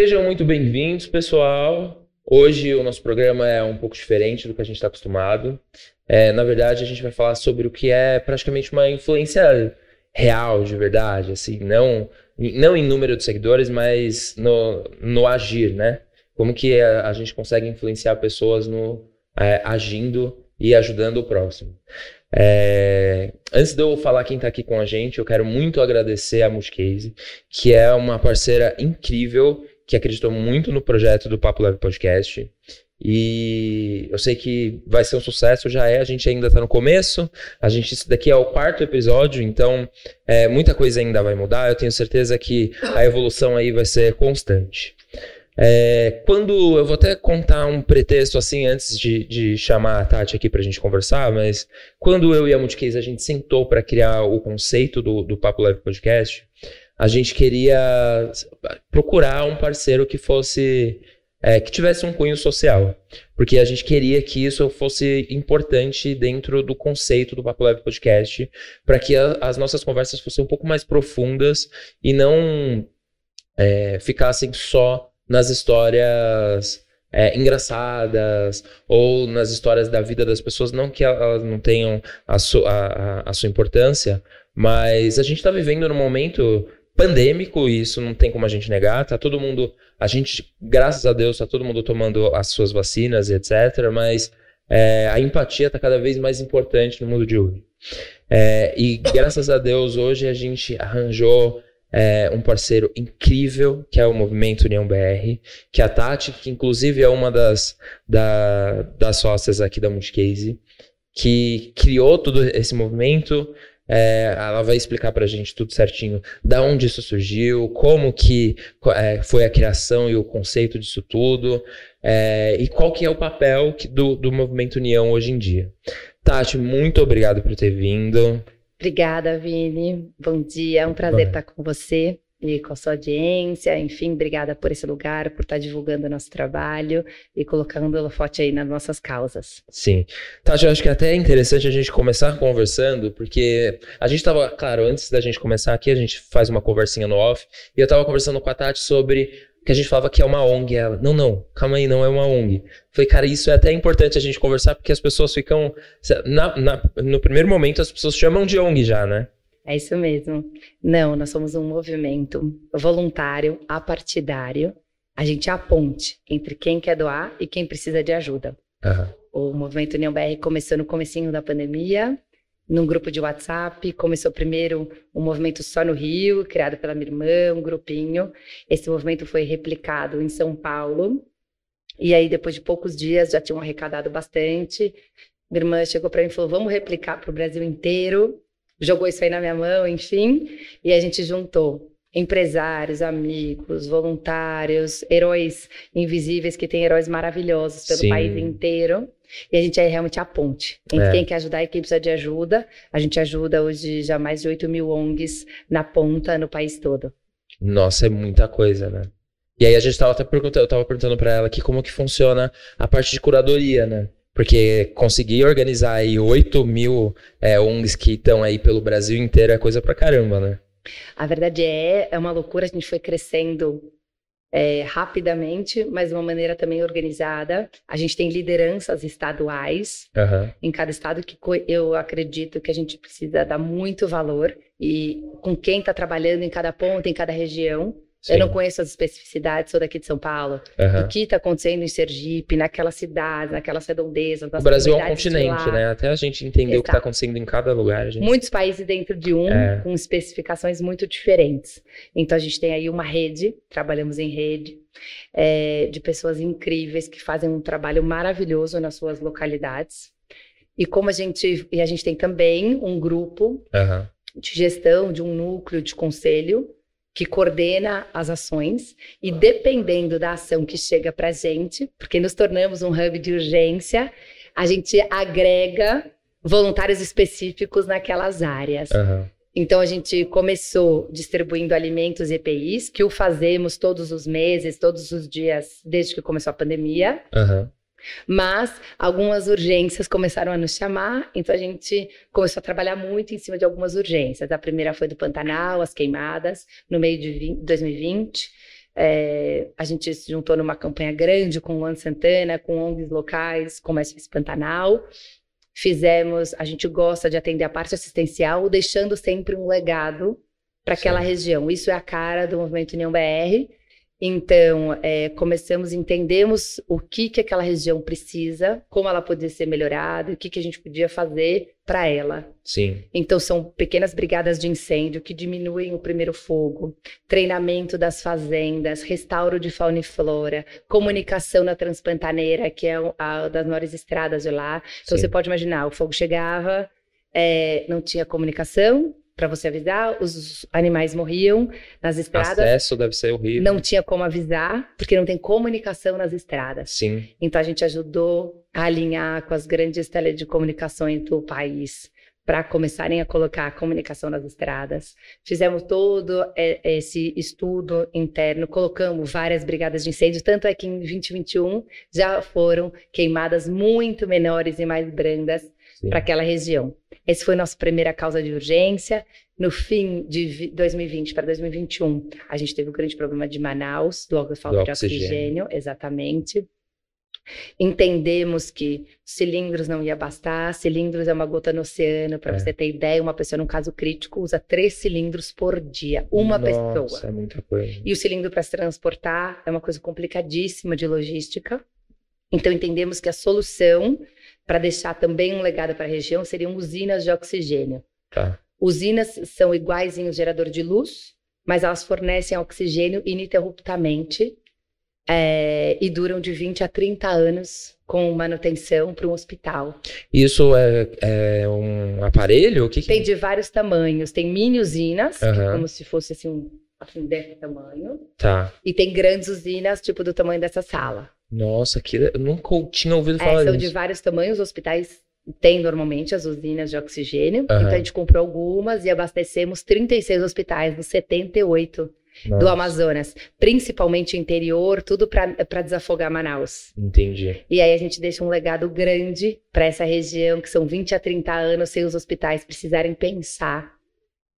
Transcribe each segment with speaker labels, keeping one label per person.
Speaker 1: Sejam muito bem-vindos, pessoal. Hoje o nosso programa é um pouco diferente do que a gente está acostumado. É, na verdade, a gente vai falar sobre o que é praticamente uma influência real, de verdade, assim, não, não em número de seguidores, mas no, no agir, né? Como que a, a gente consegue influenciar pessoas no é, agindo e ajudando o próximo. É, antes de eu falar quem está aqui com a gente, eu quero muito agradecer a Multicase, que é uma parceira incrível, que acreditou muito no projeto do Papo Leve Podcast. E eu sei que vai ser um sucesso, já é, a gente ainda está no começo, a gente, isso daqui é o quarto episódio, então é, muita coisa ainda vai mudar, eu tenho certeza que a evolução aí vai ser constante. É, quando eu vou até contar um pretexto assim antes de, de chamar a Tati aqui para a gente conversar, mas quando eu e a Multicase a gente sentou para criar o conceito do, do Papo Leve Podcast, a gente queria procurar um parceiro que fosse é, que tivesse um cunho social, porque a gente queria que isso fosse importante dentro do conceito do Papo Leve Podcast, para que a, as nossas conversas fossem um pouco mais profundas e não é, ficassem só nas histórias é, engraçadas ou nas histórias da vida das pessoas, não que elas não tenham a, su a, a sua importância, mas a gente está vivendo num momento pandêmico e isso não tem como a gente negar. Tá todo mundo, a gente, graças a Deus, tá todo mundo tomando as suas vacinas etc. Mas é, a empatia está cada vez mais importante no mundo de hoje. É, e graças a Deus hoje a gente arranjou é, um parceiro incrível, que é o Movimento União BR, que é a Tati, que inclusive é uma das, da, das sócias aqui da Multicase, que criou todo esse movimento. É, ela vai explicar para a gente tudo certinho da onde isso surgiu, como que é, foi a criação e o conceito disso tudo, é, e qual que é o papel que, do, do Movimento União hoje em dia. Tati, muito obrigado por ter vindo.
Speaker 2: Obrigada, Vini. Bom dia, é um prazer Bom. estar com você e com a sua audiência. Enfim, obrigada por esse lugar, por estar divulgando o nosso trabalho e colocando o holofote aí nas nossas causas.
Speaker 1: Sim. Tati, eu acho que até é interessante a gente começar conversando, porque a gente estava, claro, antes da gente começar aqui, a gente faz uma conversinha no off, e eu estava conversando com a Tati sobre que a gente falava que é uma ONG. Ela, não, não, calma aí, não é uma ONG. Falei, cara, isso é até importante a gente conversar, porque as pessoas ficam. Na, na, no primeiro momento, as pessoas chamam de ONG já, né?
Speaker 2: É isso mesmo. Não, nós somos um movimento voluntário, apartidário. A gente é a ponte entre quem quer doar e quem precisa de ajuda. Uhum. O movimento União BR começou no comecinho da pandemia, num grupo de WhatsApp. Começou primeiro um movimento só no Rio, criado pela minha irmã, um grupinho. Esse movimento foi replicado em São Paulo. E aí, depois de poucos dias, já tinham arrecadado bastante. Minha irmã chegou para mim e falou: vamos replicar para o Brasil inteiro. Jogou isso aí na minha mão, enfim. E a gente juntou empresários, amigos, voluntários, heróis invisíveis que têm heróis maravilhosos pelo Sim. país inteiro. E a gente é realmente a ponte entre é. quem quer ajudar e quem precisa de ajuda. A gente ajuda hoje já mais de 8 mil ONGs na ponta, no país todo.
Speaker 1: Nossa, é muita coisa, né? E aí a gente estava até perguntando, eu estava perguntando para ela aqui como que funciona a parte de curadoria, né? Porque conseguir organizar aí 8 mil é, ONGs que estão aí pelo Brasil inteiro é coisa pra caramba, né?
Speaker 2: A verdade é, é uma loucura, a gente foi crescendo é, rapidamente, mas de uma maneira também organizada. A gente tem lideranças estaduais uhum. em cada estado que eu acredito que a gente precisa dar muito valor e com quem está trabalhando em cada ponto, em cada região. Sim. Eu não conheço as especificidades, sou daqui de São Paulo. Uhum. O que está acontecendo em Sergipe, naquela cidade, naquelas redondezas.
Speaker 1: O Brasil é um continente, né? Até a gente entender Exato. o que está acontecendo em cada lugar. Gente...
Speaker 2: Muitos países dentro de um, é. com especificações muito diferentes. Então a gente tem aí uma rede, trabalhamos em rede, é, de pessoas incríveis que fazem um trabalho maravilhoso nas suas localidades. E como a gente. E a gente tem também um grupo uhum. de gestão, de um núcleo de conselho que coordena as ações e dependendo da ação que chega para a gente, porque nos tornamos um hub de urgência, a gente agrega voluntários específicos naquelas áreas. Uhum. Então a gente começou distribuindo alimentos e EPIs, que o fazemos todos os meses, todos os dias, desde que começou a pandemia. Uhum. Mas algumas urgências começaram a nos chamar, então a gente começou a trabalhar muito em cima de algumas urgências. A primeira foi do Pantanal, as queimadas, no meio de 20, 2020. É, a gente se juntou numa campanha grande com o Luan Santana, com ONGs locais, como a SOS Pantanal. Fizemos, a gente gosta de atender a parte assistencial, deixando sempre um legado para aquela região. Isso é a cara do movimento União BR. Então, é, começamos, entendemos o que, que aquela região precisa, como ela podia ser melhorada, o que, que a gente podia fazer para ela.
Speaker 1: Sim.
Speaker 2: Então, são pequenas brigadas de incêndio que diminuem o primeiro fogo, treinamento das fazendas, restauro de fauna e flora, comunicação na Transpantaneira, que é a das maiores estradas de lá. Então, Sim. você pode imaginar, o fogo chegava, é, não tinha comunicação, para você avisar, os animais morriam nas estradas.
Speaker 1: Acesso deve ser horrível.
Speaker 2: Não tinha como avisar, porque não tem comunicação nas estradas.
Speaker 1: Sim.
Speaker 2: Então a gente ajudou a alinhar com as grandes telecomunicações do país para começarem a colocar a comunicação nas estradas. Fizemos todo esse estudo interno, colocamos várias brigadas de incêndio, tanto é que em 2021 já foram queimadas muito menores e mais brandas para aquela região. Essa foi nossa primeira causa de urgência. No fim de 2020 para 2021, a gente teve um grande problema de Manaus, do falta de oxigênio. oxigênio, exatamente. Entendemos que cilindros não ia bastar, cilindros é uma gota no oceano. Para é. você ter ideia, uma pessoa, num caso crítico, usa três cilindros por dia. Uma
Speaker 1: Nossa,
Speaker 2: pessoa.
Speaker 1: É muita coisa.
Speaker 2: E o cilindro para se transportar é uma coisa complicadíssima de logística. Então, entendemos que a solução para deixar também um legado para a região seriam usinas de oxigênio.
Speaker 1: Tá.
Speaker 2: Usinas são iguais em um gerador de luz, mas elas fornecem oxigênio ininterruptamente é, e duram de 20 a 30 anos com manutenção para um hospital.
Speaker 1: Isso é, é um aparelho? O que, que...
Speaker 2: Tem de vários tamanhos. Tem mini usinas, uhum. que é como se fosse assim, um, assim, desse tamanho.
Speaker 1: Tá.
Speaker 2: E tem grandes usinas, tipo do tamanho dessa sala.
Speaker 1: Nossa, que eu nunca tinha ouvido
Speaker 2: é,
Speaker 1: falar
Speaker 2: é, são
Speaker 1: disso.
Speaker 2: de vários tamanhos, hospitais têm normalmente as usinas de oxigênio. Uhum. Então a gente comprou algumas e abastecemos 36 hospitais nos 78 Nossa. do Amazonas, principalmente interior, tudo para desafogar Manaus.
Speaker 1: Entendi.
Speaker 2: E aí a gente deixa um legado grande para essa região, que são 20 a 30 anos sem os hospitais precisarem pensar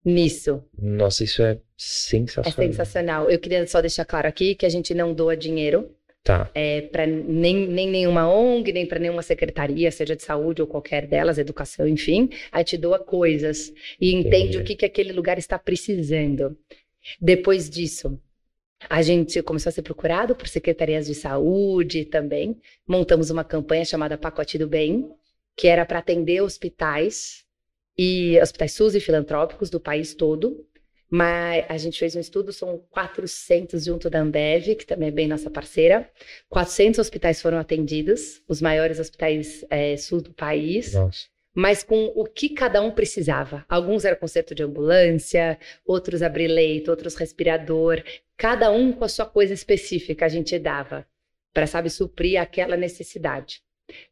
Speaker 2: nisso.
Speaker 1: Nossa, isso é sensacional.
Speaker 2: É sensacional. Eu queria só deixar claro aqui que a gente não doa dinheiro
Speaker 1: Tá.
Speaker 2: É, para nem, nem nenhuma ONG, nem para nenhuma secretaria, seja de saúde ou qualquer delas, educação, enfim, a te doa coisas e entende o que, que aquele lugar está precisando. Depois disso, a gente começou a ser procurado por secretarias de saúde também. Montamos uma campanha chamada Pacote do Bem, que era para atender hospitais e hospitais SUS e filantrópicos do país todo mas a gente fez um estudo, são 400 junto da Ambev, que também é bem nossa parceira. 400 hospitais foram atendidos, os maiores hospitais é, sul do país.
Speaker 1: Nossa.
Speaker 2: Mas com o que cada um precisava. Alguns era conserto de ambulância, outros abrir leito, outros respirador. Cada um com a sua coisa específica a gente dava para, sabe, suprir aquela necessidade.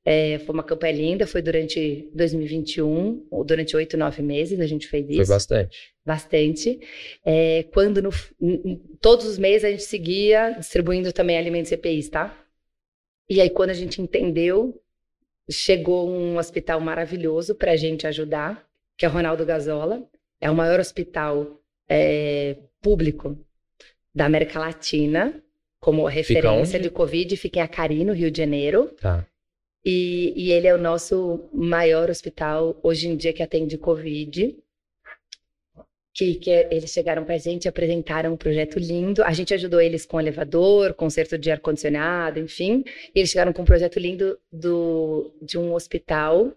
Speaker 2: É, foi uma campanha linda, foi durante 2021, ou durante oito, nove meses a gente fez isso.
Speaker 1: Foi bastante.
Speaker 2: Bastante. É, quando no, todos os meses a gente seguia distribuindo também alimentos EPIs, tá? E aí quando a gente entendeu, chegou um hospital maravilhoso para a gente ajudar, que é o Ronaldo Gazola. É o maior hospital é, público da América Latina, como referência de Covid, fica em Acari, no Rio de Janeiro.
Speaker 1: Tá.
Speaker 2: E, e, ele é o nosso maior hospital hoje em dia que atende Covid. Que, que eles chegaram para a gente apresentaram um projeto lindo. A gente ajudou eles com elevador, conserto de ar-condicionado, enfim. E eles chegaram com um projeto lindo do, de um hospital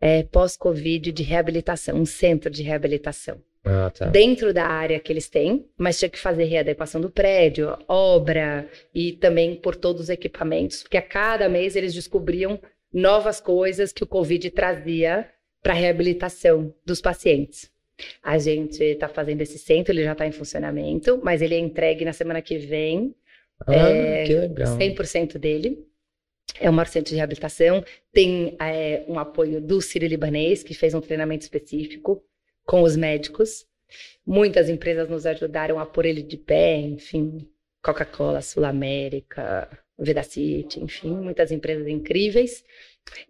Speaker 2: é, pós-Covid de reabilitação, um centro de reabilitação.
Speaker 1: Ah, tá.
Speaker 2: dentro da área que eles têm, mas tinha que fazer readequação do prédio, obra e também por todos os equipamentos, porque a cada mês eles descobriam novas coisas que o Covid trazia para a reabilitação dos pacientes. A gente está fazendo esse centro, ele já está em funcionamento, mas ele é entregue na semana que vem.
Speaker 1: Ah, é, que legal.
Speaker 2: 100% dele. É o maior centro de reabilitação. Tem é, um apoio do Sírio Libanês, que fez um treinamento específico com os médicos. Muitas empresas nos ajudaram a pôr ele de pé, enfim, Coca-Cola, Sul América, Vedacity, enfim, muitas empresas incríveis.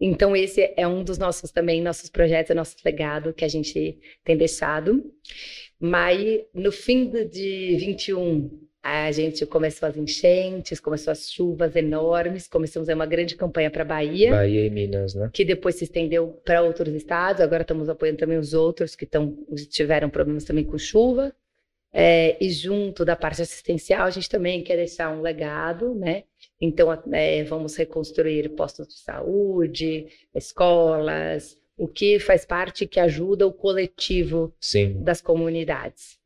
Speaker 2: Então esse é um dos nossos também nossos projetos, nosso legado que a gente tem deixado. Mas no fim de 21 A gente começou as enchentes, começou as chuvas enormes, começamos uma grande campanha para Bahia.
Speaker 1: Bahia e Minas, né?
Speaker 2: Que depois se estendeu para outros estados. Agora estamos apoiando também os outros que tão, tiveram problemas também com chuva. É, e junto da parte assistencial, a gente também quer deixar um legado, né? Então, é, vamos reconstruir postos de saúde, escolas, o que faz parte que ajuda o coletivo
Speaker 1: Sim.
Speaker 2: das comunidades.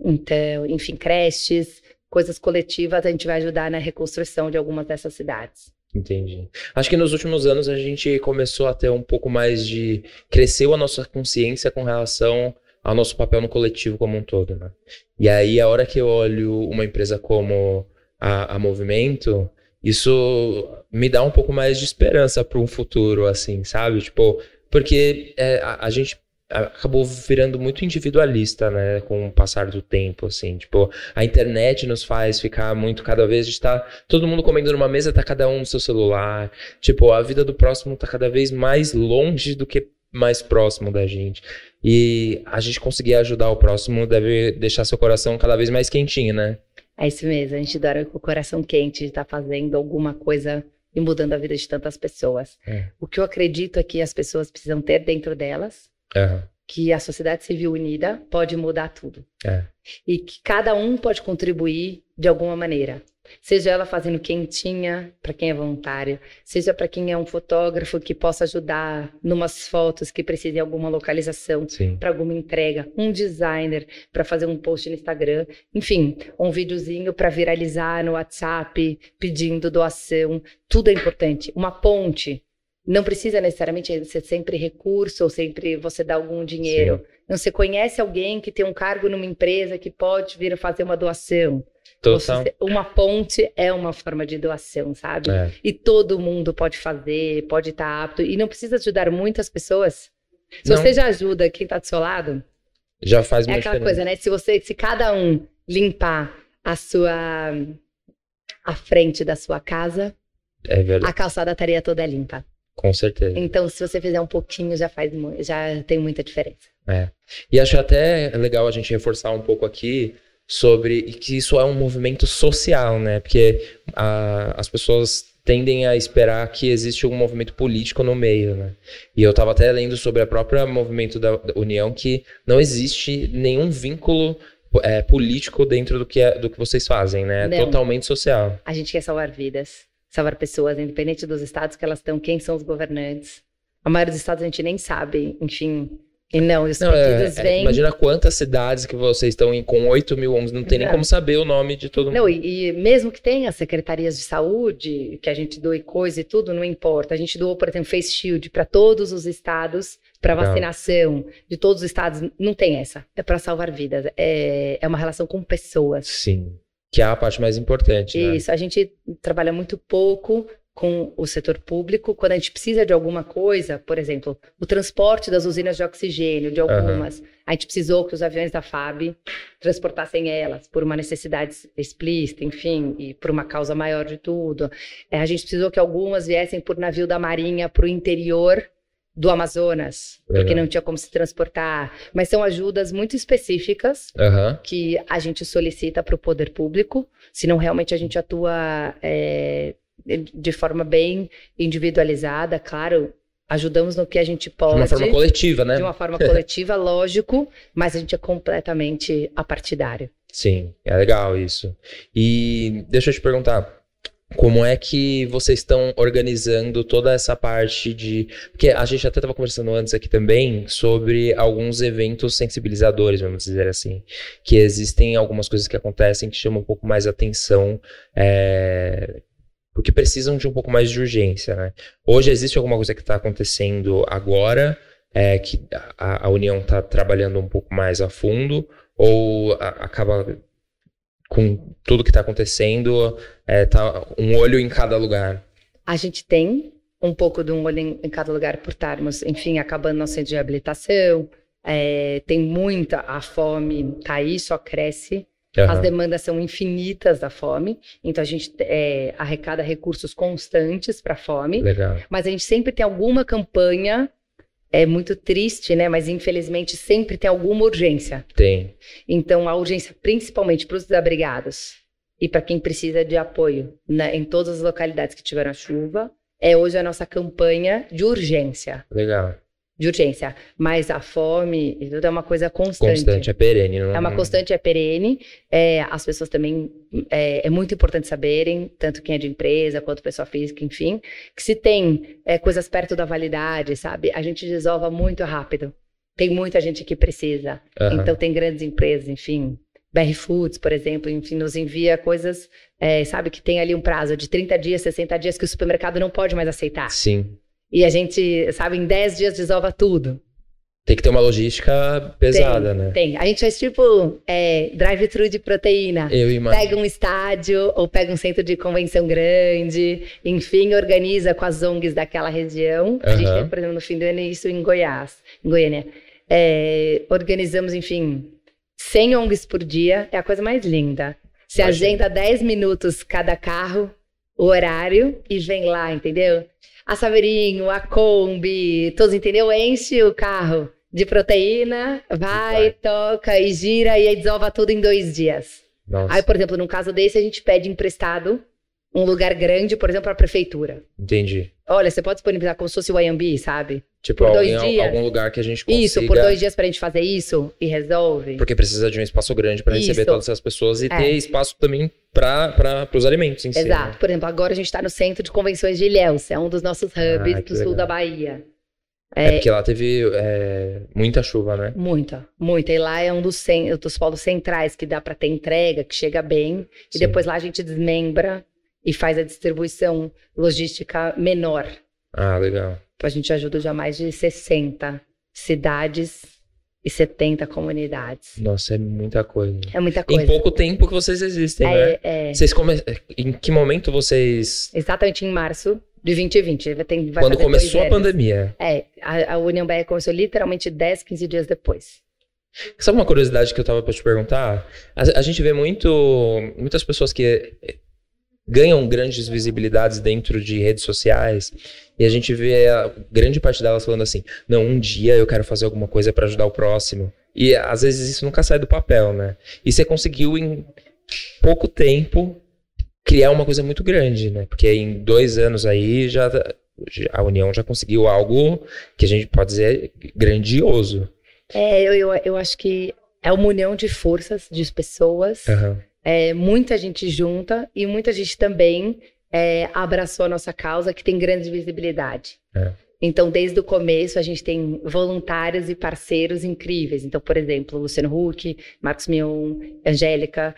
Speaker 2: Então, enfim, creches, coisas coletivas, a gente vai ajudar na reconstrução de algumas dessas cidades.
Speaker 1: Entendi. Acho que nos últimos anos a gente começou a ter um pouco mais de. cresceu a nossa consciência com relação ao nosso papel no coletivo como um todo, né? E aí, a hora que eu olho uma empresa como a, a Movimento, isso me dá um pouco mais de esperança para um futuro, assim, sabe? Tipo, porque é, a, a, gente acabou virando muito individualista, né, com o passar do tempo, assim, tipo, a internet nos faz ficar muito, cada vez está todo mundo comendo numa mesa, tá cada um no seu celular, tipo, a vida do próximo tá cada vez mais longe do que mais próximo da gente, e a gente conseguir ajudar o próximo deve deixar seu coração cada vez mais quentinho, né?
Speaker 2: É isso mesmo, a gente dora com o coração quente de estar tá fazendo alguma coisa e mudando a vida de tantas pessoas. É. O que eu acredito é que as pessoas precisam ter dentro delas
Speaker 1: uhum.
Speaker 2: que a sociedade civil unida pode mudar tudo.
Speaker 1: É.
Speaker 2: E que cada um pode contribuir de alguma maneira. Seja ela fazendo quentinha para quem é voluntário, seja para quem é um fotógrafo que possa ajudar numas fotos que precisem de alguma localização, para alguma entrega, um designer para fazer um post no Instagram, enfim, um videozinho para viralizar no WhatsApp pedindo doação, tudo é importante. Uma ponte não precisa necessariamente ser sempre recurso ou sempre você dar algum dinheiro. Não, você conhece alguém que tem um cargo numa empresa que pode vir a fazer uma doação.
Speaker 1: Total.
Speaker 2: uma ponte é uma forma de doação, sabe?
Speaker 1: É.
Speaker 2: E todo mundo pode fazer, pode estar apto. E não precisa ajudar muitas pessoas. Se não. você já ajuda quem está do seu lado,
Speaker 1: já faz
Speaker 2: É aquela coisa, né? Se você, se cada um limpar a sua a frente da sua casa,
Speaker 1: é
Speaker 2: a calçada estaria toda limpa.
Speaker 1: Com certeza.
Speaker 2: Então, se você fizer um pouquinho, já faz já tem muita diferença.
Speaker 1: É. E acho até legal a gente reforçar um pouco aqui sobre que isso é um movimento social, né? Porque a, as pessoas tendem a esperar que existe um movimento político no meio, né? E eu estava até lendo sobre a própria movimento da, da União que não existe nenhum vínculo é, político dentro do que, é, do que vocês fazem, né? É totalmente social.
Speaker 2: A gente quer salvar vidas, salvar pessoas, independente dos estados que elas estão, quem são os governantes. A maioria dos estados a gente nem sabe, enfim, e não, os não, é, é vêm...
Speaker 1: Imagina quantas cidades que vocês estão em com 8 mil ONGs, não tem nem como saber o nome de todo mundo.
Speaker 2: Não, e, e, mesmo que tenha secretarias de saúde, que a gente doe coisa e tudo, não importa. A gente doou, por exemplo, Face Shield para todos os estados, para vacinação de todos os estados. Não tem essa. É para salvar vidas. É, é uma relação com pessoas.
Speaker 1: Sim. Que é a parte mais importante.
Speaker 2: Né? Isso, a gente trabalha muito pouco com o setor público, quando a gente precisa de alguma coisa, por exemplo, o transporte das usinas de oxigênio, de algumas, uhum. a gente precisou que os aviões da FAB transportassem elas por uma necessidade explícita, enfim, e por uma causa maior de tudo. É, a gente precisou que algumas viessem por navio da Marinha para o interior do Amazonas, Legal. porque não tinha como se transportar. Mas são ajudas muito específicas
Speaker 1: uhum.
Speaker 2: que a gente solicita para o poder público, senão realmente a gente atua. É, de forma bem individualizada, claro, ajudamos no que a gente pode. De
Speaker 1: uma forma coletiva, né?
Speaker 2: De uma forma coletiva, lógico, mas a gente é completamente apartidário.
Speaker 1: Sim, é legal isso. E deixa eu te perguntar, como é que vocês estão organizando toda essa parte de. Porque a gente até estava conversando antes aqui também sobre alguns eventos sensibilizadores, vamos dizer assim. Que existem algumas coisas que acontecem que chamam um pouco mais atenção. É, porque precisam de um pouco mais de urgência, né? Hoje existe alguma coisa que está acontecendo agora, é, que a, a União está trabalhando um pouco mais a fundo, ou a, acaba com tudo que está acontecendo, é, tá um olho em cada lugar?
Speaker 2: A gente tem um pouco de um olho em, em cada lugar por estarmos, enfim, acabando nosso centro de reabilitação, é, tem muita, a fome tá aí, só cresce, Uhum. As demandas são infinitas da fome, então a gente é, arrecada recursos constantes para a fome.
Speaker 1: Legal.
Speaker 2: Mas a gente sempre tem alguma campanha, é muito triste, né? Mas infelizmente sempre tem alguma urgência.
Speaker 1: Tem.
Speaker 2: Então a urgência, principalmente para os desabrigados, e para quem precisa de apoio né, em todas as localidades que tiveram chuva. É hoje a nossa campanha de urgência.
Speaker 1: Legal
Speaker 2: de urgência. Mas a fome e tudo é uma coisa constante.
Speaker 1: Constante, é perene. Não...
Speaker 2: É uma constante, é perene. É, as pessoas também, é, é, muito importante saberem, tanto quem é de empresa quanto pessoa física, enfim, que se tem é, coisas perto da validade, sabe? A gente desova muito rápido. Tem muita gente que precisa. Uhum. Então tem grandes empresas, enfim, BR Foods, por exemplo, enfim, nos envia coisas, é, sabe, que tem ali um prazo de 30 dias, 60 dias que o supermercado não pode mais aceitar.
Speaker 1: Sim.
Speaker 2: E a gente, sabe, em 10 dias desova tudo.
Speaker 1: Tem que ter uma logística pesada,
Speaker 2: tem,
Speaker 1: né?
Speaker 2: Tem. A gente faz tipo é, drive-thru de proteína.
Speaker 1: Eu imagino.
Speaker 2: Pega um estádio ou pega um centro de convenção grande, enfim, organiza com as ONGs daquela região. Uhum. A gente tem, por exemplo, no fim do ano isso em Goiás, em Goiânia. É, organizamos, enfim, 100 ONGs por dia. É a coisa mais linda. Você agenda 10 minutos cada carro, o horário, e vem lá, entendeu? a Saveirinho, a Kombi, todos, entendeu? Enche o carro de proteína, vai, toca e gira e aí desova tudo em dois dias. Nossa. Aí, por exemplo, num caso desse, a gente pede emprestado um lugar grande, por exemplo, para a prefeitura.
Speaker 1: Entendi.
Speaker 2: Olha, você pode disponibilizar como se fosse o IMB, sabe?
Speaker 1: Tipo, por dois dias. algum lugar que a gente consiga...
Speaker 2: Isso, por dois dias pra gente fazer isso e resolve.
Speaker 1: Porque precisa de um espaço grande para receber todas essas pessoas e é. ter espaço também para os alimentos em
Speaker 2: si. Exato.
Speaker 1: Né?
Speaker 2: Por exemplo, agora a gente está no Centro de Convenções de Ilhéus, é um dos nossos hubs ah, do legal. sul da Bahia.
Speaker 1: É, é porque lá teve é, muita chuva, né?
Speaker 2: Muita, muita. E lá é um dos, dos polos centrais que dá para ter entrega, que chega bem. Sim. E depois lá a gente desmembra e faz a distribuição logística menor.
Speaker 1: Ah, legal.
Speaker 2: A gente ajuda já mais de 60 cidades e 70 comunidades.
Speaker 1: Nossa, é muita coisa.
Speaker 2: É muita coisa.
Speaker 1: Em pouco tempo que vocês existem, é, né? É. Vocês come... Em que momento vocês...
Speaker 2: Exatamente em março de 2020. Vai ter, vai
Speaker 1: Quando começou a pandemia.
Speaker 2: É, a, a União BR começou literalmente 10, 15 dias depois.
Speaker 1: Sabe uma curiosidade que eu tava para te perguntar? A, a, gente vê muito, muitas pessoas que ganham grandes visibilidades dentro de redes sociais e a gente vê a grande parte delas falando assim: não, um dia eu quero fazer alguma coisa para ajudar o próximo. E às vezes isso nunca sai do papel, né? E você conseguiu em pouco tempo criar uma coisa muito grande, né? Porque em dois anos aí já a União já conseguiu algo que a gente pode dizer grandioso.
Speaker 2: É, eu, eu, eu acho que é uma união de forças, de pessoas. Uhum é, muita gente junta e muita gente também é, abraçou a nossa causa, que tem grande visibilidade. É. Então, desde o começo, a gente tem voluntários e parceiros incríveis. Então, por exemplo, Luciano Huck, Marcos Mion, Angélica,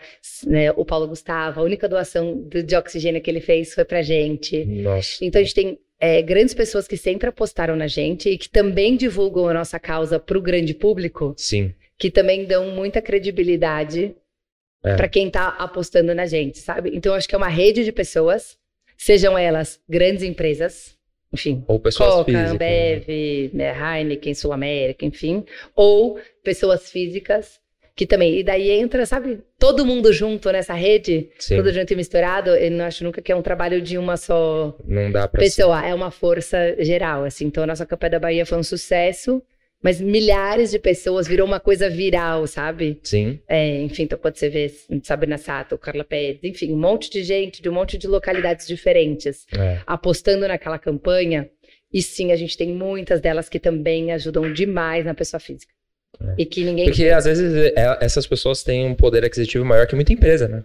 Speaker 2: né, o Paulo Gustavo. A única doação de oxigênio que ele fez foi pra gente.
Speaker 1: Nossa.
Speaker 2: Então, a gente tem é, grandes pessoas que sempre apostaram na gente e que também divulgam a nossa causa para o grande público.
Speaker 1: Sim.
Speaker 2: Que também dão muita credibilidade é. para quem está apostando na gente, sabe? Então, eu acho que é uma rede de pessoas, sejam elas grandes empresas, enfim,
Speaker 1: ou pessoas
Speaker 2: Coca,
Speaker 1: físicas,
Speaker 2: Ambev, né? Heineken, Sul América, enfim, ou pessoas físicas que também, e daí entra, sabe, todo mundo junto nessa rede, Sim. tudo junto e misturado, eu não acho nunca que é um trabalho de uma só
Speaker 1: não dá
Speaker 2: pessoa, ser. é uma força geral, assim, então a nossa campanha da Bahia foi um sucesso, mas milhares de pessoas virou uma coisa viral, sabe?
Speaker 1: Sim.
Speaker 2: É, enfim, então quando você vê Sabrina Sato, Carla Pérez, enfim, um monte de gente de um monte de localidades diferentes é. apostando naquela campanha. E sim, a gente tem muitas delas que também ajudam demais na pessoa física. É. E que ninguém.
Speaker 1: Porque às vezes é, essas pessoas têm um poder aquisitivo maior que muita empresa, né?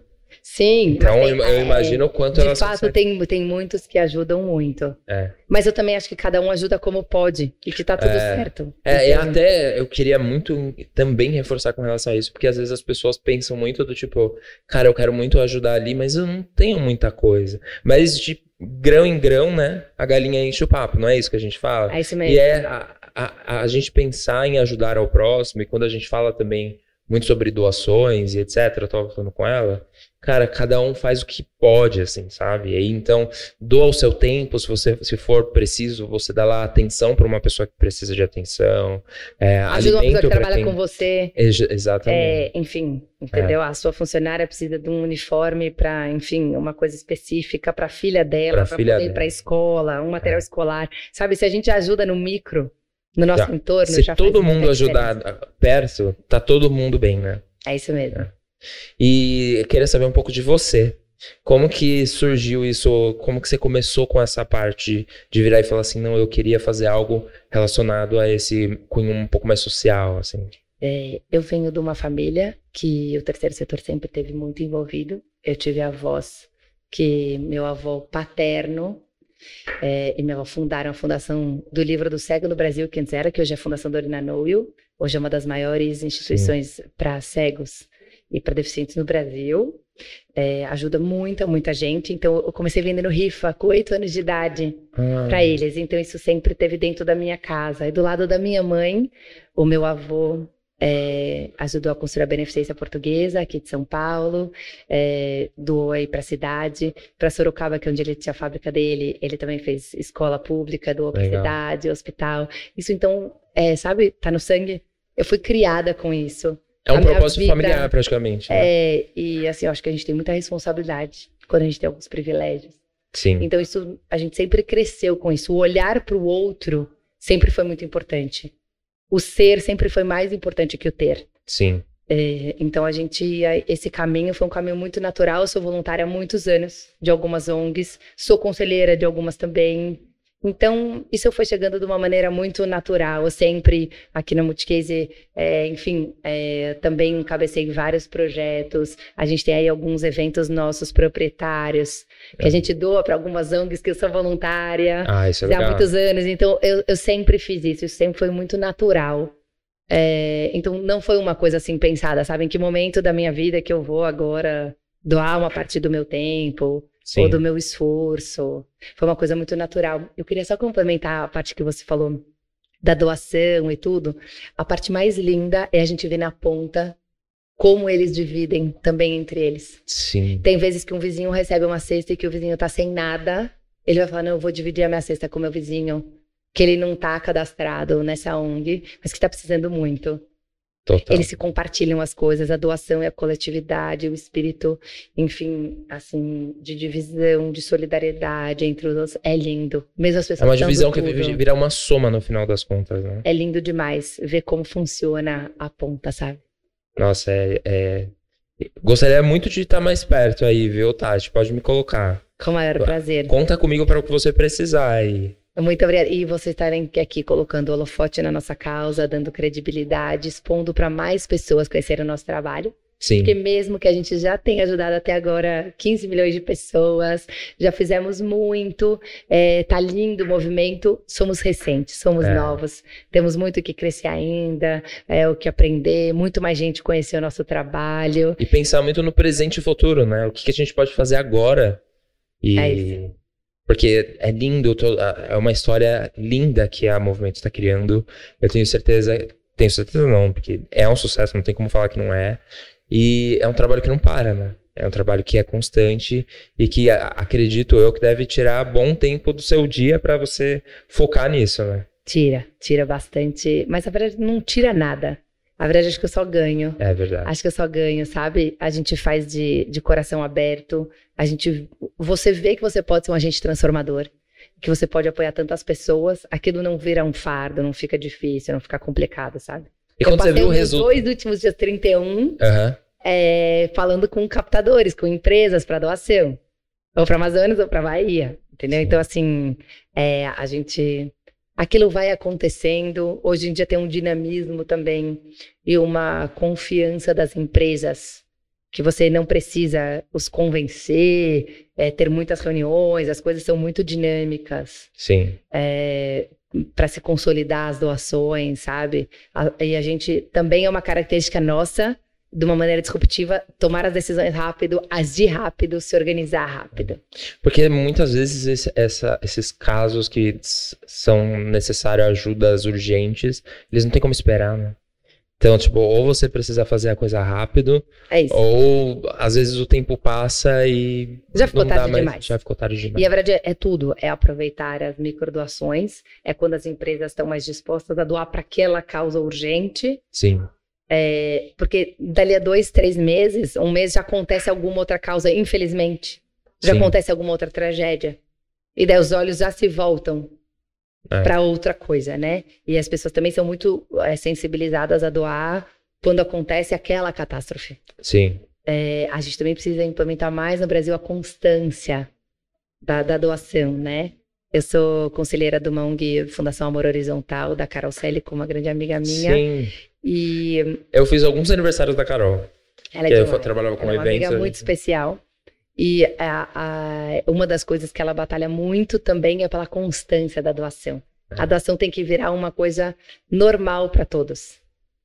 Speaker 2: Sim.
Speaker 1: Então tem, eu, eu imagino o quanto
Speaker 2: de elas. De fato, tem, tem muitos que ajudam muito.
Speaker 1: É.
Speaker 2: Mas eu também acho que cada um ajuda como pode e que tá tudo
Speaker 1: é.
Speaker 2: certo.
Speaker 1: É, e até eu queria muito também reforçar com relação a isso, porque às vezes as pessoas pensam muito do tipo, cara, eu quero muito ajudar ali, mas eu não tenho muita coisa. Mas de grão em grão, né? A galinha enche o papo, não é isso que a gente fala?
Speaker 2: É isso mesmo.
Speaker 1: E é a, a, a gente pensar em ajudar ao próximo, e quando a gente fala também muito sobre doações e etc. Eu tava falando com ela. Cara, cada um faz o que pode, assim, sabe? E aí, então, doa o seu tempo, se você se for preciso, você dá lá atenção para uma pessoa que precisa de atenção. É,
Speaker 2: Ajuda uma pessoa que trabalha quem... com você.
Speaker 1: Ex exatamente.
Speaker 2: É, enfim, entendeu? É. A sua funcionária precisa de um uniforme para, enfim, uma coisa específica para a filha dela, para poder ir para a escola, um material é. escolar. Sabe, se a gente ajuda no micro, no nosso já. entorno.
Speaker 1: Se todo mundo ajudar perto, tá todo mundo bem, né?
Speaker 2: É isso mesmo. É.
Speaker 1: E eu queria saber um pouco de você. Como que surgiu isso? Como que você começou com essa parte de virar e falar assim, não, eu queria fazer algo relacionado a esse cunho um pouco mais social, assim?
Speaker 2: É, eu venho de uma família que o terceiro setor sempre teve muito envolvido. Eu tive avós que meu avô paterno é, e minha avó fundaram a fundação do Livro do Cego no Brasil, que antes era, que hoje é a Fundação Dorina Noel. Hoje é uma das maiores instituições para cegos e para deficientes no Brasil. É, ajuda muita, muita gente. Então, eu comecei vendendo rifa com oito anos de idade ah. para eles. Então, isso sempre teve dentro da minha casa. E do lado da minha mãe, o meu avô é, ajudou a construir a Beneficência Portuguesa aqui de São Paulo, é, doou aí para a cidade, para Sorocaba, que é onde ele tinha a fábrica dele, ele também fez escola pública, doou para a cidade, hospital. Isso então, é, sabe, tá no sangue. Eu fui criada com isso.
Speaker 1: É um propósito vida, familiar, praticamente.
Speaker 2: Né? É, e assim, eu acho que a gente tem muita responsabilidade quando a gente tem alguns privilégios.
Speaker 1: Sim.
Speaker 2: Então, isso, a gente sempre cresceu com isso. O olhar para o outro sempre foi muito importante o ser sempre foi mais importante que o ter.
Speaker 1: Sim.
Speaker 2: É, então a gente, esse caminho foi um caminho muito natural. Eu sou voluntária há muitos anos de algumas ONGs, sou conselheira de algumas também. Então, isso foi chegando de uma maneira muito natural. Eu sempre, aqui na Multicase, é, enfim, é, também cabecei vários projetos. A gente tem aí alguns eventos nossos proprietários, que é. a gente doa para algumas ONGs que eu sou voluntária
Speaker 1: ah, isso é
Speaker 2: há muitos anos. Então, eu, eu sempre fiz isso, isso sempre foi muito natural. É, então, não foi uma coisa assim pensada, sabe? Em que momento da minha vida que eu vou agora doar uma parte do meu tempo Sim. ou do meu esforço. Foi uma coisa muito natural. Eu queria só complementar a parte que você falou da doação e tudo. A parte mais linda é a gente ver na ponta como eles dividem também entre eles.
Speaker 1: Sim.
Speaker 2: Tem vezes que um vizinho recebe uma cesta e que o vizinho tá sem nada. Ele vai falar: Não, eu vou dividir a minha cesta com meu vizinho, que ele não tá cadastrado nessa ONG, mas que tá precisando muito.
Speaker 1: Total.
Speaker 2: Eles se compartilham as coisas, a doação e a coletividade, o espírito, enfim, assim, de divisão, de solidariedade entre os é lindo. Mesmo as pessoas
Speaker 1: É uma divisão que vira uma soma no final das contas, né?
Speaker 2: É lindo demais ver como funciona a ponta, sabe?
Speaker 1: Nossa, é, é... Gostaria muito de estar mais perto aí, viu, Tati? Pode me colocar.
Speaker 2: Com o maior prazer.
Speaker 1: Conta comigo para o que você precisar aí.
Speaker 2: Muito obrigada. E vocês estarem aqui colocando holofote na nossa causa, dando credibilidade, expondo para mais pessoas conhecerem o nosso trabalho.
Speaker 1: Sim.
Speaker 2: Porque mesmo que a gente já tenha ajudado até agora 15 milhões de pessoas, já fizemos muito, é, tá lindo o movimento, somos recentes, somos é. novos, temos muito que crescer ainda, é, o que aprender, muito mais gente conhecer o nosso trabalho.
Speaker 1: E pensar muito no presente e futuro, né? O que, que a gente pode fazer agora e... É isso porque é lindo, é uma história linda que a Movimento está criando. Eu tenho certeza, tenho certeza não, porque é um sucesso, não tem como falar que não é. E é um trabalho que não para, né? É um trabalho que é constante e que acredito eu que deve tirar bom tempo do seu dia para você focar nisso, né?
Speaker 2: Tira, tira bastante, mas na verdade não tira nada. A verdade, acho que eu só ganho.
Speaker 1: É verdade.
Speaker 2: Acho que eu só ganho, sabe? A gente faz de, de coração aberto. A gente. Você vê que você pode ser um agente transformador. Que você pode apoiar tantas pessoas. Aquilo não vira um fardo, não fica difícil, não fica complicado, sabe?
Speaker 1: E quando você viu o resultado.
Speaker 2: dois últimos dias 31
Speaker 1: uhum.
Speaker 2: é, falando com captadores, com empresas para doação. Ou para Amazonas ou para Bahia. Entendeu? Sim. Então, assim, é, a gente aquilo vai acontecendo. Hoje em dia tem um dinamismo também e uma confiança das empresas que você não precisa os convencer, é, ter muitas reuniões, as coisas são muito dinâmicas.
Speaker 1: Sim.
Speaker 2: É, para se consolidar as doações, sabe? A, e a gente também é uma característica nossa de uma maneira disruptiva, tomar as decisões rápido, agir rápido, se organizar rápido.
Speaker 1: Porque muitas vezes esse, essa, esses casos que são necessários ajudas urgentes, eles não têm como esperar, né? Então, tipo, ou você precisa fazer a coisa rápido,
Speaker 2: é
Speaker 1: ou às vezes o tempo passa e
Speaker 2: já ficou tarde mais, demais.
Speaker 1: Já ficou tarde demais.
Speaker 2: E a verdade é, é tudo, é aproveitar as microdoações, é quando as empresas estão mais dispostas a doar para aquela causa urgente.
Speaker 1: Sim.
Speaker 2: É, porque dali a dois, três meses, um mês já acontece alguma outra causa, infelizmente. Já Sim. acontece alguma outra tragédia. E daí os olhos já se voltam é. para outra coisa, né? E as pessoas também são muito é, sensibilizadas a doar quando acontece aquela catástrofe.
Speaker 1: Sim.
Speaker 2: é, a gente também precisa implementar mais no Brasil a constância da, da doação, né? Eu sou conselheira do MONG Fundação Amor Horizontal, da Carol Selle, com uma grande amiga minha.
Speaker 1: Sim.
Speaker 2: E...
Speaker 1: Eu fiz alguns aniversários da Carol.
Speaker 2: Ela é eu
Speaker 1: trabalhava com
Speaker 2: ela. É uma amiga muito especial. E a, a, uma das coisas que ela batalha muito também é pela constância da doação. É. A doação tem que virar uma coisa normal para todos.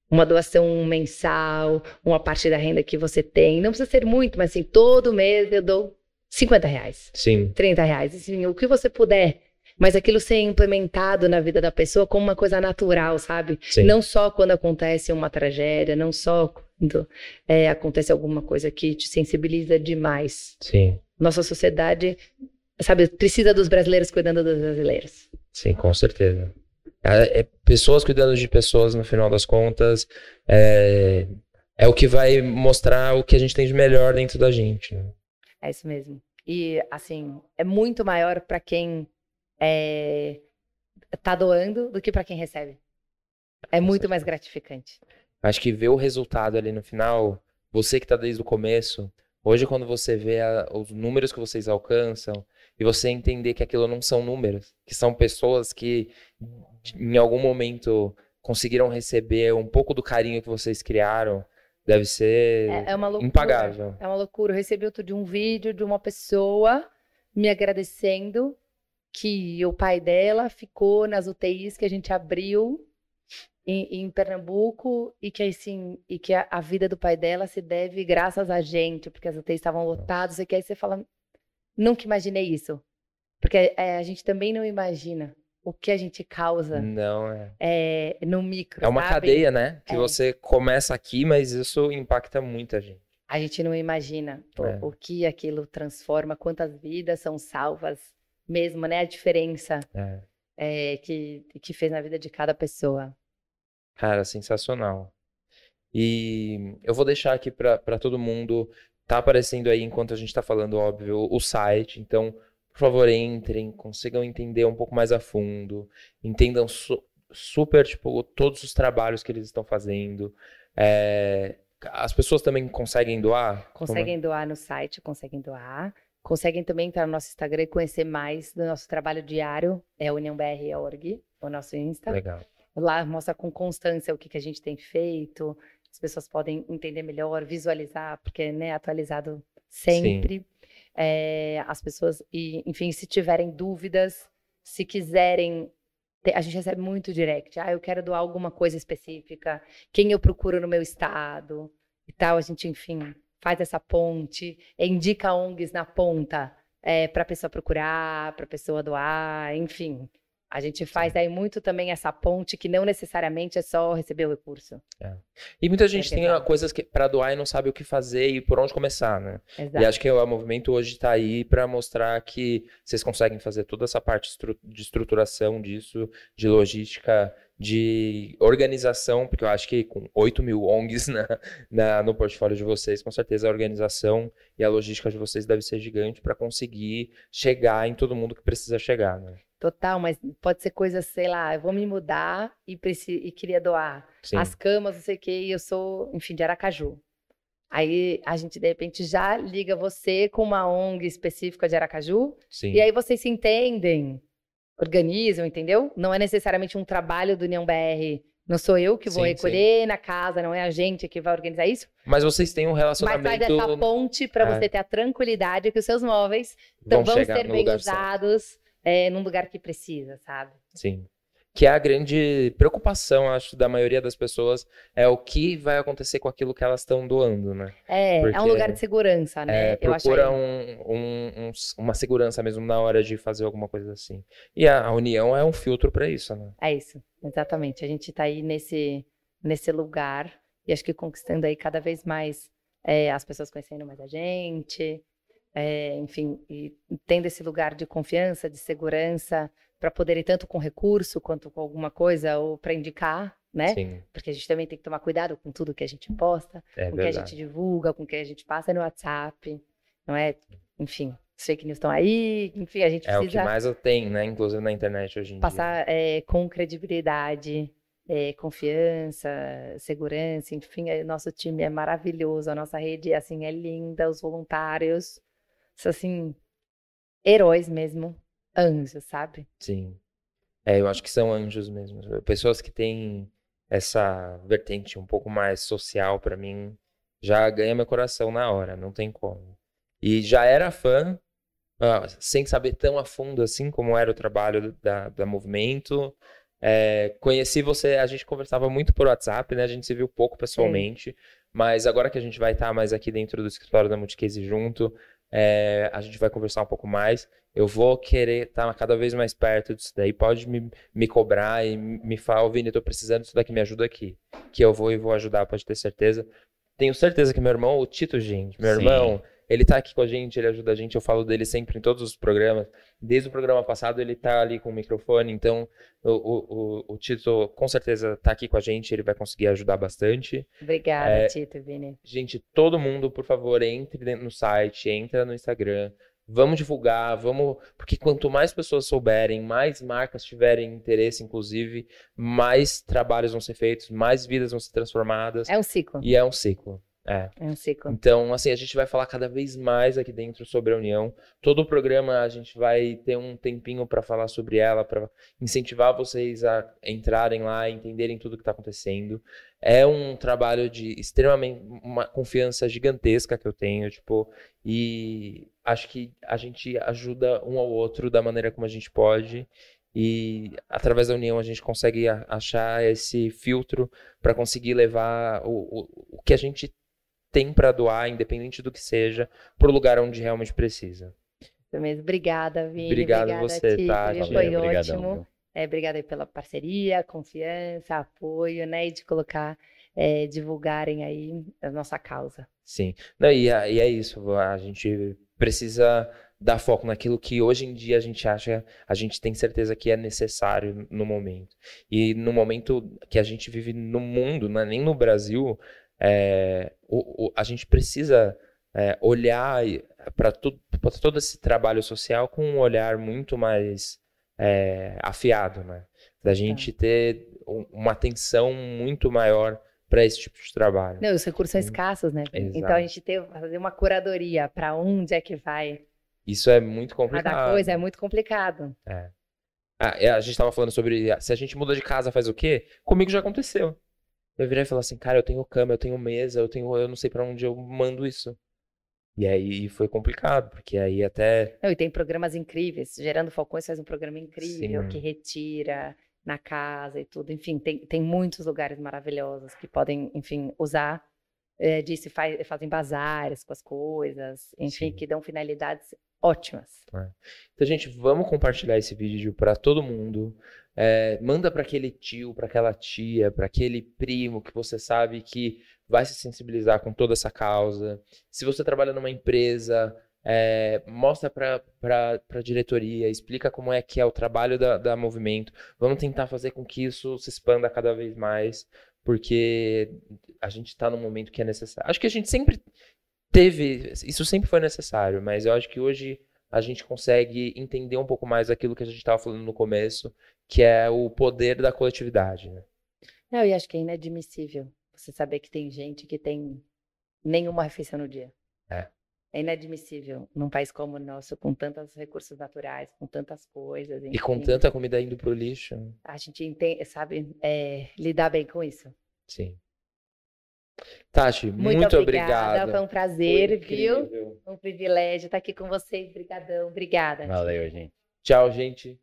Speaker 2: Uma doação mensal, uma parte da renda que você tem. Não precisa ser muito, mas assim, todo mês eu dou 50 reais.
Speaker 1: Sim.
Speaker 2: 30 reais. Assim, o que você puder. Mas aquilo ser implementado na vida da pessoa como uma coisa natural, sabe?
Speaker 1: Sim.
Speaker 2: Não só quando acontece uma tragédia, não só quando é, acontece alguma coisa que te sensibiliza demais.
Speaker 1: Sim.
Speaker 2: Nossa sociedade, sabe, precisa dos brasileiros cuidando dos brasileiros.
Speaker 1: Sim, com certeza. É, é, pessoas cuidando de pessoas, no final das contas, é, é o que vai mostrar o que a gente tem de melhor dentro da gente. Né?
Speaker 2: É isso mesmo. E, assim, é muito maior para quem é, tá doando do que para quem recebe. É muito mais gratificante.
Speaker 1: Acho que ver o resultado ali no final, você que tá desde o começo, hoje quando você vê a, os números que vocês alcançam e você entender que aquilo não são números, que são pessoas que em algum momento conseguiram receber um pouco do carinho que vocês criaram, Deve ser é, é uma loucura, impagável.
Speaker 2: É uma loucura. Eu recebi outro de um vídeo de uma pessoa me agradecendo que o pai dela ficou nas UTIs que a gente abriu em, em Pernambuco e que assim e que a, a, vida do pai dela se deve graças a gente, porque as UTIs estavam lotadas e que aí você fala, nunca imaginei isso, porque é, a gente também não imagina o que a gente causa.
Speaker 1: Não, é.
Speaker 2: é no micro.
Speaker 1: É uma
Speaker 2: sabe?
Speaker 1: cadeia, né? Que é. você começa aqui, mas isso impacta muita gente.
Speaker 2: A gente não imagina é. o, o, que aquilo transforma, quantas vidas são salvas mesmo, né? A diferença
Speaker 1: é.
Speaker 2: é que, que fez na vida de cada pessoa.
Speaker 1: Cara, sensacional. E eu vou deixar aqui para todo mundo. Tá aparecendo aí enquanto a gente tá falando, óbvio, o site. Então, por favor, entrem, consigam entender um pouco mais a fundo, entendam su super, tipo, todos os trabalhos que eles estão fazendo. É, as pessoas também conseguem doar?
Speaker 2: Conseguem Como... doar no site, conseguem doar. Conseguem também entrar no nosso Instagram e conhecer mais do nosso trabalho diário, é uniãobr.org, o nosso Insta.
Speaker 1: Legal.
Speaker 2: Lá mostra com constância o que, que a gente tem feito, as pessoas podem entender melhor, visualizar, porque é né, atualizado sempre. É, as pessoas, e, enfim, se tiverem dúvidas, se quiserem. A gente recebe muito direct. Ah, eu quero doar alguma coisa específica. Quem eu procuro no meu estado e tal. A gente, enfim, faz essa ponte, indica ONGs na ponta é, para a pessoa procurar, para a pessoa doar, enfim. A gente faz aí muito também essa ponte que não necessariamente é só receber o recurso.
Speaker 1: É. E muita gente é tem coisas para doar e não sabe o que fazer e por onde começar, né?
Speaker 2: Exato.
Speaker 1: E acho que o movimento hoje está aí para mostrar que vocês conseguem fazer toda essa parte de estruturação disso, de logística, de organização, porque eu acho que com 8 mil ONGs na, na, no portfólio de vocês, com certeza a organização e a logística de vocês deve ser gigante para conseguir chegar em todo mundo que precisa chegar, né?
Speaker 2: Total, mas pode ser coisa, sei lá, eu vou me mudar e, preciso, e queria doar
Speaker 1: Sim.
Speaker 2: as camas, não sei o quê, e eu sou, enfim, de Aracaju. Aí a gente, de repente, já liga você com uma ONG específica de Aracaju,
Speaker 1: Sim.
Speaker 2: e aí vocês se entendem, organizam, entendeu? Não é necessariamente um trabalho do União BR. Não sou eu que vou sim, recolher sim. na casa, não é a gente que vai organizar isso.
Speaker 1: Mas vocês têm um relacionamento...
Speaker 2: Mas faz essa ponte para é. você ter a tranquilidade que os seus móveis vão, vão ser bem usados. É, num lugar que precisa, sabe?
Speaker 1: Sim. Que é a grande preocupação, acho, da maioria das pessoas, é o que vai acontecer com aquilo que elas estão doando, né?
Speaker 2: É, Porque, é um lugar de segurança, né?
Speaker 1: É, procura um, um, um, uma segurança mesmo na hora de fazer alguma coisa assim. E a, a união é um filtro para isso, né?
Speaker 2: É isso, exatamente. A gente está aí nesse, nesse lugar e acho que conquistando aí cada vez mais é, as pessoas conhecendo mais a gente, é, enfim, e tendo esse lugar de confiança, de segurança, para poder ir tanto com recurso quanto com alguma coisa ou para indicar, né?
Speaker 1: Sim.
Speaker 2: Porque a gente também tem que tomar cuidado com tudo que a gente posta,
Speaker 1: é
Speaker 2: com o
Speaker 1: que a
Speaker 2: gente divulga, com o que a gente passa no WhatsApp, não é? Enfim, os fake news estão aí, enfim, a gente
Speaker 1: é
Speaker 2: precisa...
Speaker 1: É o que mais tem, né? Inclusive na internet hoje em
Speaker 2: passar,
Speaker 1: dia.
Speaker 2: Passar é, com credibilidade é, confiança, segurança, enfim, é, nosso time é maravilhoso, a nossa rede assim é linda, os voluntários, assim, heróis mesmo, anjos, sabe?
Speaker 1: Sim. É, eu acho que são anjos mesmo. Pessoas que têm essa vertente um pouco mais social para mim já ganha meu coração na hora, não tem como. E já era fã, uh, sem saber tão a fundo assim como era o trabalho da, da Movimento. É, conheci você, a gente conversava muito por WhatsApp, né? A gente se viu pouco pessoalmente, Sim. mas agora que a gente vai estar mais aqui dentro do escritório da Multicase junto, é, a gente vai conversar um pouco mais. Eu vou querer estar cada vez mais perto disso daí. Pode me, me cobrar e me falar, Vini, eu tô precisando disso daqui, me ajuda aqui. Que eu vou e vou ajudar, pode ter certeza. Tenho certeza que meu irmão, o Tito, gente, meu Sim. irmão, ele tá aqui com a gente, ele ajuda a gente, eu falo dele sempre em todos os programas. Desde o programa passado ele tá ali com o microfone, então o, o, o Tito com certeza tá aqui com a gente, ele vai conseguir ajudar bastante.
Speaker 2: Obrigada, é, Tito, Vini.
Speaker 1: Gente, todo mundo, por favor, entre no site, entra no Instagram, Vamos divulgar, vamos. Porque quanto mais pessoas souberem, mais marcas tiverem interesse, inclusive, mais trabalhos vão ser feitos, mais vidas vão ser transformadas.
Speaker 2: É um ciclo.
Speaker 1: E é um ciclo. É.
Speaker 2: É um ciclo.
Speaker 1: Então, assim, a gente vai falar cada vez mais aqui dentro sobre a União. Todo o programa a gente vai ter um tempinho para falar sobre ela, para incentivar vocês a entrarem lá, entenderem tudo que está acontecendo. É um trabalho de extremamente uma confiança gigantesca que eu tenho, tipo, e acho que a gente ajuda um ao outro da maneira como a gente pode. E através da união a gente consegue achar esse filtro para conseguir levar o, o, o que a gente tem para doar, independente do que seja, para o lugar onde realmente precisa.
Speaker 2: Isso mesmo. Obrigada, Vini.
Speaker 1: Obrigado Obrigada você, tá?
Speaker 2: Foi ótimo. É, obrigada pela parceria, confiança, apoio, né? E de colocar, é, divulgarem aí a nossa causa.
Speaker 1: Sim. Não, e, e é isso, a gente precisa dar foco naquilo que hoje em dia a gente acha, a gente tem certeza que é necessário no momento. E no momento que a gente vive no mundo, não é nem no Brasil, é, o, o, a gente precisa é, olhar para todo esse trabalho social com um olhar muito mais é, afiado, né? Da gente tá. ter uma atenção muito maior para esse tipo de trabalho.
Speaker 2: Não, os recursos são escassos, né? Exato. Então a gente tem fazer uma curadoria para onde é que vai.
Speaker 1: Isso é muito complicado.
Speaker 2: Cada coisa é muito complicado.
Speaker 1: É. Ah, a gente estava falando sobre se a gente muda de casa faz o quê? Comigo já aconteceu. Eu virei e falei assim, cara, eu tenho cama, eu tenho mesa, eu tenho, eu não sei para onde eu mando isso. E aí foi complicado, porque aí até.
Speaker 2: Não, e tem programas incríveis. Gerando Falcões faz um programa incrível Sim. que retira na casa e tudo. Enfim, tem, tem muitos lugares maravilhosos que podem, enfim, usar. É, disse, faz, fazem bazares com as coisas, enfim, Sim. que dão finalidades ótimas.
Speaker 1: É. Então, gente, vamos compartilhar esse vídeo para todo mundo. É, manda para aquele tio, para aquela tia, para aquele primo que você sabe que vai se sensibilizar com toda essa causa. Se você trabalha numa empresa, é, mostra para a diretoria, explica como é que é o trabalho da, da movimento. Vamos tentar fazer com que isso se expanda cada vez mais, porque a gente está num momento que é necessário. Acho que a gente sempre teve, isso sempre foi necessário, mas eu acho que hoje a gente consegue entender um pouco mais aquilo que a gente estava falando no começo, que é o poder da coletividade. Né?
Speaker 2: Não, e acho que é inadmissível você saber que tem gente que tem nenhuma refeição no dia.
Speaker 1: É.
Speaker 2: É inadmissível num país como o nosso, com tantos recursos naturais, com tantas coisas.
Speaker 1: Enfim, e com tanta comida indo pro lixo.
Speaker 2: A gente entende, sabe é, lidar bem com isso.
Speaker 1: Sim. Tati, muito, muito obrigada. obrigada.
Speaker 2: Foi um prazer, Foi viu? Um privilégio estar aqui com vocês. Obrigadão, obrigada.
Speaker 1: Valeu, gente. Tchau, gente.